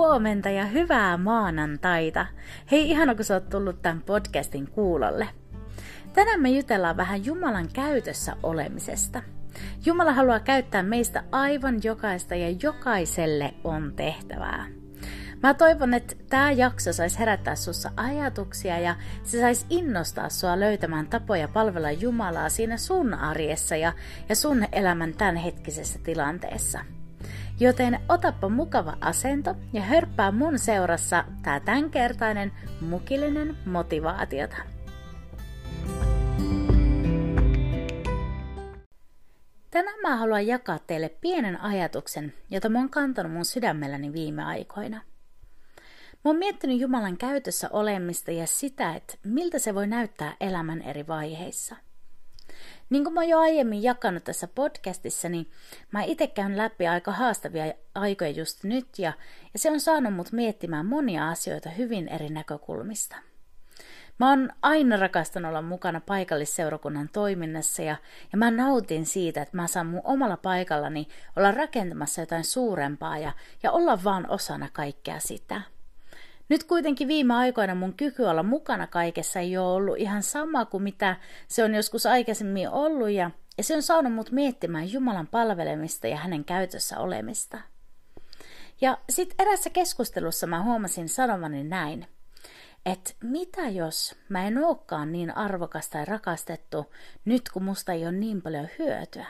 Huomenta ja hyvää maanantaita. Hei, ihana kun sä oot tullut tämän podcastin kuulolle. Tänään me jutellaan vähän Jumalan käytössä olemisesta. Jumala haluaa käyttää meistä aivan jokaista ja jokaiselle on tehtävää. Mä toivon, että tämä jakso saisi herättää sussa ajatuksia ja se saisi innostaa sua löytämään tapoja palvella Jumalaa siinä sun arjessa ja, ja sun elämän tämänhetkisessä tilanteessa. Joten otappa mukava asento ja hörppää mun seurassa tää tämänkertainen mukillinen motivaatiota. Tänään mä haluan jakaa teille pienen ajatuksen, jota mä oon kantanut mun sydämelläni viime aikoina. Mä oon miettinyt Jumalan käytössä olemista ja sitä, että miltä se voi näyttää elämän eri vaiheissa – niin kuin mä jo aiemmin jakanut tässä podcastissa, niin mä itse käyn läpi aika haastavia aikoja just nyt ja, ja se on saanut mut miettimään monia asioita hyvin eri näkökulmista. Mä oon aina rakastanut olla mukana paikallisseurakunnan toiminnassa ja, ja mä nautin siitä, että mä saan mun omalla paikallani olla rakentamassa jotain suurempaa ja, ja olla vaan osana kaikkea sitä. Nyt kuitenkin viime aikoina mun kyky olla mukana kaikessa ei ole ollut ihan sama kuin mitä se on joskus aikaisemmin ollut ja, ja se on saanut mut miettimään Jumalan palvelemista ja hänen käytössä olemista. Ja sitten erässä keskustelussa mä huomasin sanomani näin, että mitä jos mä en olekaan niin arvokas tai rakastettu nyt kun musta ei ole niin paljon hyötyä.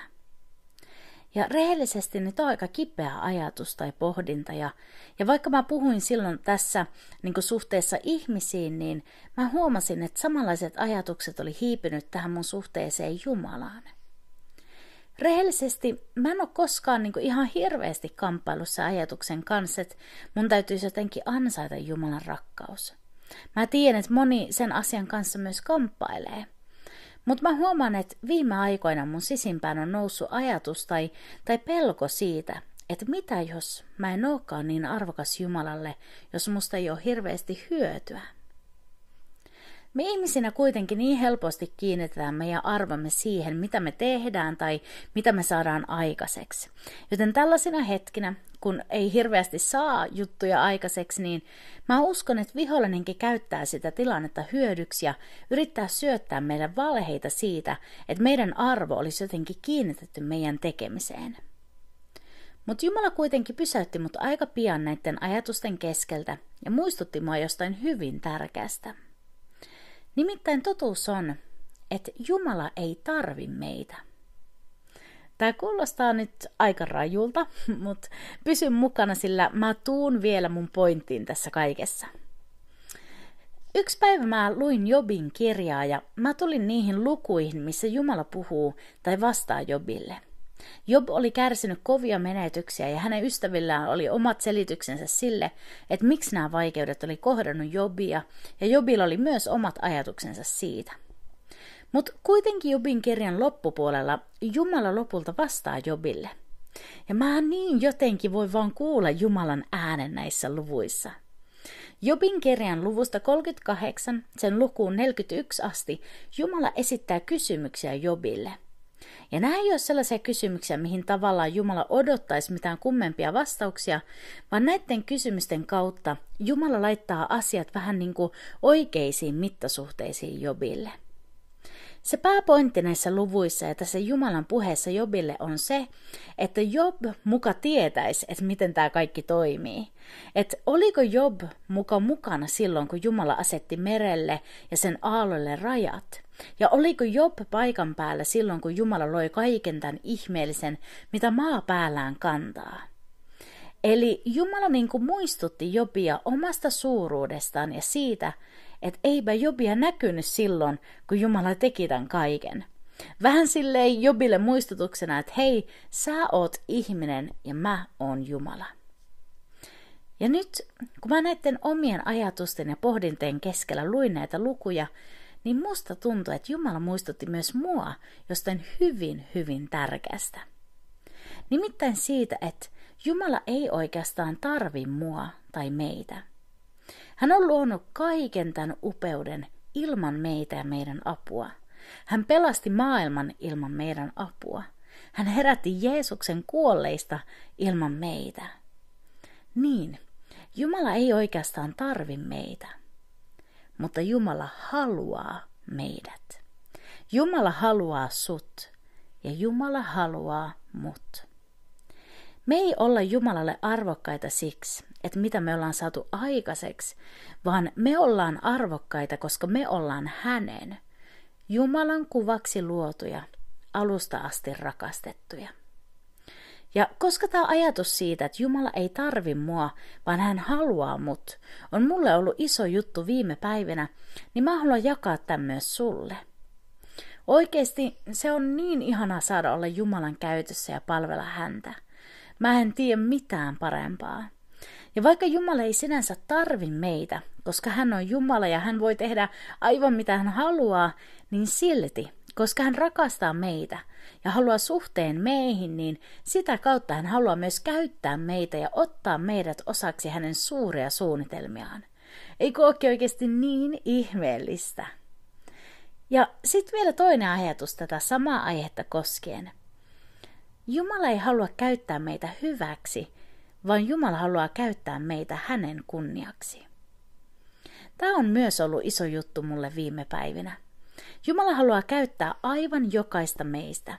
Ja rehellisesti nyt on aika kipeä ajatus tai pohdinta. Ja, ja vaikka mä puhuin silloin tässä niin suhteessa ihmisiin, niin mä huomasin, että samanlaiset ajatukset oli hiipinyt tähän mun suhteeseen Jumalaan. Rehellisesti mä en ole koskaan niin ihan hirveästi kamppailussa ajatuksen kanssa, että mun täytyisi jotenkin ansaita Jumalan rakkaus. Mä tiedän, että moni sen asian kanssa myös kamppailee – mutta mä huomaan, että viime aikoina mun sisimpään on noussut ajatus tai, tai pelko siitä, että mitä jos mä en olekaan niin arvokas Jumalalle, jos musta ei ole hirveästi hyötyä. Me ihmisinä kuitenkin niin helposti kiinnitetään meidän arvomme siihen, mitä me tehdään tai mitä me saadaan aikaiseksi. Joten tällaisina hetkinä, kun ei hirveästi saa juttuja aikaiseksi, niin mä uskon, että vihollinenkin käyttää sitä tilannetta hyödyksi ja yrittää syöttää meille valheita siitä, että meidän arvo olisi jotenkin kiinnitetty meidän tekemiseen. Mutta Jumala kuitenkin pysäytti mut aika pian näiden ajatusten keskeltä ja muistutti mua jostain hyvin tärkeästä. Nimittäin totuus on, että Jumala ei tarvi meitä. Tämä kuulostaa nyt aika rajulta, mutta pysy mukana, sillä mä tuun vielä mun pointtiin tässä kaikessa. Yksi päivä mä luin Jobin kirjaa ja mä tulin niihin lukuihin, missä Jumala puhuu tai vastaa Jobille – Job oli kärsinyt kovia menetyksiä ja hänen ystävillään oli omat selityksensä sille, että miksi nämä vaikeudet oli kohdannut Jobia, ja Jobilla oli myös omat ajatuksensa siitä. Mutta kuitenkin Jobin kirjan loppupuolella Jumala lopulta vastaa Jobille. Ja mä niin jotenkin voi vaan kuulla Jumalan äänen näissä luvuissa. Jobin kirjan luvusta 38, sen lukuun 41 asti, Jumala esittää kysymyksiä Jobille – ja nämä ei ole sellaisia kysymyksiä, mihin tavallaan Jumala odottaisi mitään kummempia vastauksia, vaan näiden kysymysten kautta Jumala laittaa asiat vähän niin kuin oikeisiin mittasuhteisiin Jobille. Se pääpointti näissä luvuissa ja tässä Jumalan puheessa Jobille on se, että Job muka tietäisi, että miten tämä kaikki toimii. Että oliko Job muka mukana silloin, kun Jumala asetti merelle ja sen aalloille rajat. Ja oliko Job paikan päällä silloin, kun Jumala loi kaiken tämän ihmeellisen, mitä maa päällään kantaa. Eli Jumala niin kuin muistutti Jobia omasta suuruudestaan ja siitä, että eipä Jobia näkynyt silloin, kun Jumala teki tämän kaiken. Vähän silleen Jobille muistutuksena, että hei, sä oot ihminen ja mä oon Jumala. Ja nyt, kun mä näiden omien ajatusten ja pohdinteen keskellä luin näitä lukuja, niin musta tuntui, että Jumala muistutti myös mua jostain hyvin, hyvin tärkeästä. Nimittäin siitä, että Jumala ei oikeastaan tarvi mua tai meitä. Hän on luonut kaiken tämän upeuden ilman meitä ja meidän apua. Hän pelasti maailman ilman meidän apua. Hän herätti Jeesuksen kuolleista ilman meitä. Niin, Jumala ei oikeastaan tarvi meitä, mutta Jumala haluaa meidät. Jumala haluaa sut ja Jumala haluaa mut. Me ei olla Jumalalle arvokkaita siksi, että mitä me ollaan saatu aikaiseksi, vaan me ollaan arvokkaita, koska me ollaan hänen, Jumalan kuvaksi luotuja, alusta asti rakastettuja. Ja koska tämä ajatus siitä, että Jumala ei tarvi mua, vaan hän haluaa mut, on mulle ollut iso juttu viime päivinä, niin mä haluan jakaa tämän myös sulle. Oikeasti se on niin ihana saada olla Jumalan käytössä ja palvella häntä. Mä en tiedä mitään parempaa. Ja vaikka Jumala ei sinänsä tarvi meitä, koska hän on Jumala ja hän voi tehdä aivan mitä hän haluaa, niin silti, koska hän rakastaa meitä ja haluaa suhteen meihin, niin sitä kautta hän haluaa myös käyttää meitä ja ottaa meidät osaksi hänen suuria suunnitelmiaan. Ei olekin oikeasti niin ihmeellistä? Ja sitten vielä toinen ajatus tätä samaa aihetta koskien. Jumala ei halua käyttää meitä hyväksi, vaan Jumala haluaa käyttää meitä hänen kunniaksi. Tämä on myös ollut iso juttu mulle viime päivinä. Jumala haluaa käyttää aivan jokaista meistä,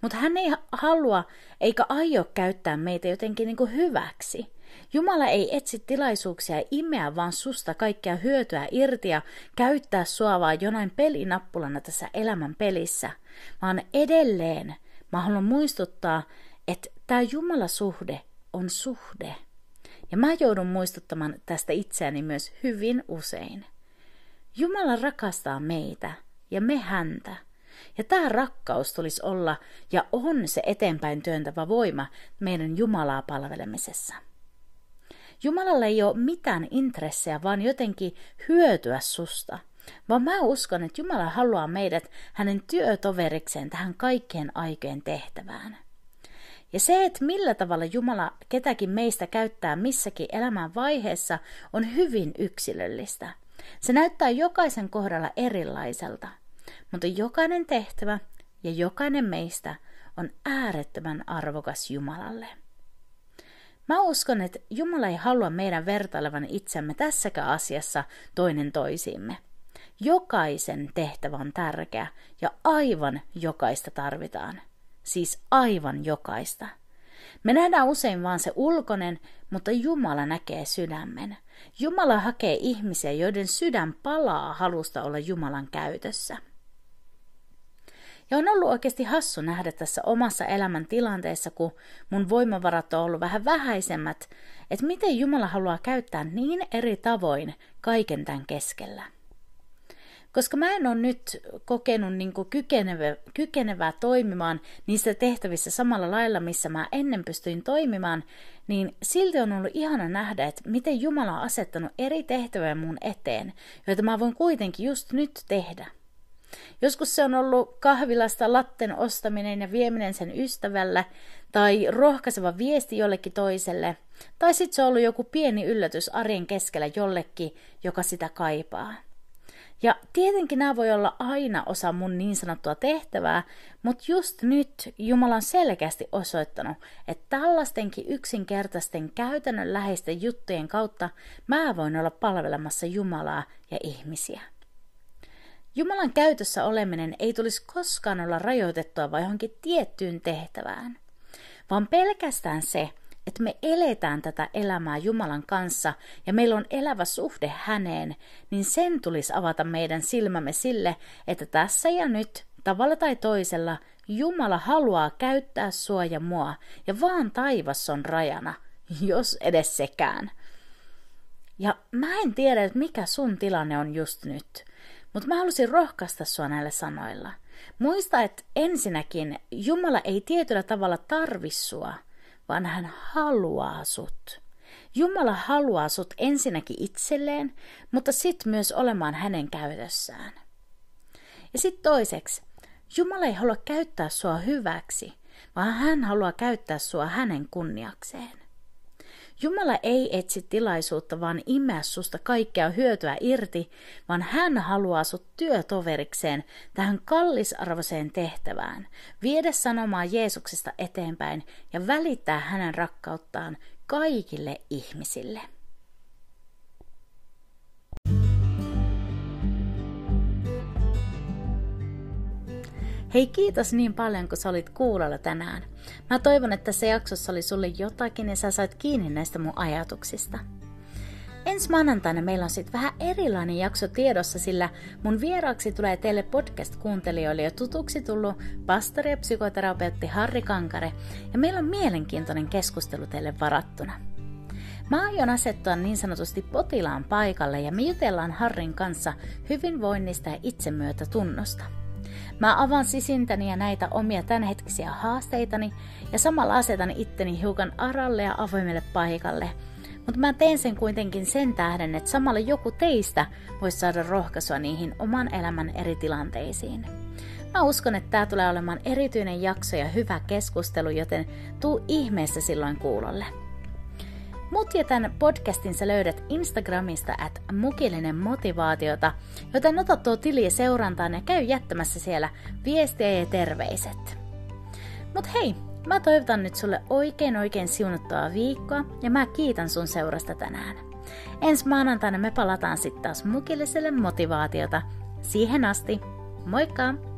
mutta hän ei halua eikä aio käyttää meitä jotenkin niin kuin hyväksi. Jumala ei etsi tilaisuuksia imeä vaan susta kaikkea hyötyä irti ja käyttää sua vaan jonain pelinappulana tässä elämän pelissä, vaan edelleen mä haluan muistuttaa, että tämä Jumala-suhde on suhde. Ja mä joudun muistuttamaan tästä itseäni myös hyvin usein. Jumala rakastaa meitä ja me häntä. Ja tämä rakkaus tulisi olla ja on se eteenpäin työntävä voima meidän Jumalaa palvelemisessa. Jumalalla ei ole mitään intressejä, vaan jotenkin hyötyä susta. Vaan mä uskon, että Jumala haluaa meidät hänen työtoverikseen tähän kaikkien aikojen tehtävään. Ja se, että millä tavalla Jumala ketäkin meistä käyttää missäkin elämän vaiheessa, on hyvin yksilöllistä. Se näyttää jokaisen kohdalla erilaiselta, mutta jokainen tehtävä ja jokainen meistä on äärettömän arvokas Jumalalle. Mä uskon, että Jumala ei halua meidän vertailevan itsemme tässäkään asiassa toinen toisiimme. Jokaisen tehtävä on tärkeä ja aivan jokaista tarvitaan – siis aivan jokaista. Me nähdään usein vaan se ulkonen, mutta Jumala näkee sydämen. Jumala hakee ihmisiä, joiden sydän palaa halusta olla Jumalan käytössä. Ja on ollut oikeasti hassu nähdä tässä omassa elämän tilanteessa, kun mun voimavarat on ollut vähän vähäisemmät, että miten Jumala haluaa käyttää niin eri tavoin kaiken tämän keskellä. Koska mä en ole nyt kokenut niin kykenevä, kykenevää toimimaan niissä tehtävissä samalla lailla, missä mä ennen pystyin toimimaan, niin silti on ollut ihana nähdä, että miten Jumala on asettanut eri tehtäviä mun eteen, joita mä voin kuitenkin just nyt tehdä. Joskus se on ollut kahvilasta latten ostaminen ja vieminen sen ystävälle, tai rohkaiseva viesti jollekin toiselle, tai sitten se on ollut joku pieni yllätys arjen keskellä jollekin, joka sitä kaipaa. Ja tietenkin nämä voi olla aina osa mun niin sanottua tehtävää, mutta just nyt Jumala on selkeästi osoittanut, että tällaistenkin yksinkertaisten käytännönläheisten juttujen kautta mä voin olla palvelemassa Jumalaa ja ihmisiä. Jumalan käytössä oleminen ei tulisi koskaan olla rajoitettua vai johonkin tiettyyn tehtävään, vaan pelkästään se, että me eletään tätä elämää Jumalan kanssa ja meillä on elävä suhde häneen, niin sen tulisi avata meidän silmämme sille, että tässä ja nyt, tavalla tai toisella, Jumala haluaa käyttää sua ja mua, ja vaan taivas on rajana, jos edes sekään. Ja mä en tiedä, että mikä sun tilanne on just nyt, mutta mä halusin rohkaista sua näillä sanoilla. Muista, että ensinnäkin Jumala ei tietyllä tavalla tarvi sua – vaan hän haluaa sut. Jumala haluaa sut ensinnäkin itselleen, mutta sit myös olemaan hänen käytössään. Ja sitten toiseksi, Jumala ei halua käyttää sua hyväksi, vaan hän haluaa käyttää sua hänen kunniakseen. Jumala ei etsi tilaisuutta, vaan imeä susta kaikkea hyötyä irti, vaan hän haluaa sut työtoverikseen tähän kallisarvoiseen tehtävään, viedä sanomaa Jeesuksesta eteenpäin ja välittää hänen rakkauttaan kaikille ihmisille. Hei kiitos niin paljon, kun sä olit kuulolla tänään. Mä toivon, että tässä jaksossa oli sulle jotakin ja sä sait kiinni näistä mun ajatuksista. Ensi maanantaina meillä on sitten vähän erilainen jakso tiedossa, sillä mun vieraaksi tulee teille podcast-kuuntelijoille jo tutuksi tullut pastori ja psykoterapeutti Harri Kankare, ja meillä on mielenkiintoinen keskustelu teille varattuna. Mä aion asettua niin sanotusti potilaan paikalle ja me jutellaan Harrin kanssa hyvinvoinnista ja itsemyötätunnosta. Mä avaan sisintäni ja näitä omia tämänhetkisiä haasteitani ja samalla asetan itteni hiukan aralle ja avoimelle paikalle. Mutta mä teen sen kuitenkin sen tähden, että samalla joku teistä voisi saada rohkaisua niihin oman elämän eri tilanteisiin. Mä uskon, että tämä tulee olemaan erityinen jakso ja hyvä keskustelu, joten tuu ihmeessä silloin kuulolle. Mut ja tämän podcastin sä löydät Instagramista at mukillinen motivaatiota, joten ota tuo tili seurantaan ja käy jättämässä siellä viestiä ja terveiset. Mut hei, mä toivotan nyt sulle oikein oikein siunuttua viikkoa ja mä kiitän sun seurasta tänään. Ensi maanantaina me palataan sitten taas mukilliselle motivaatiota. Siihen asti, moikka!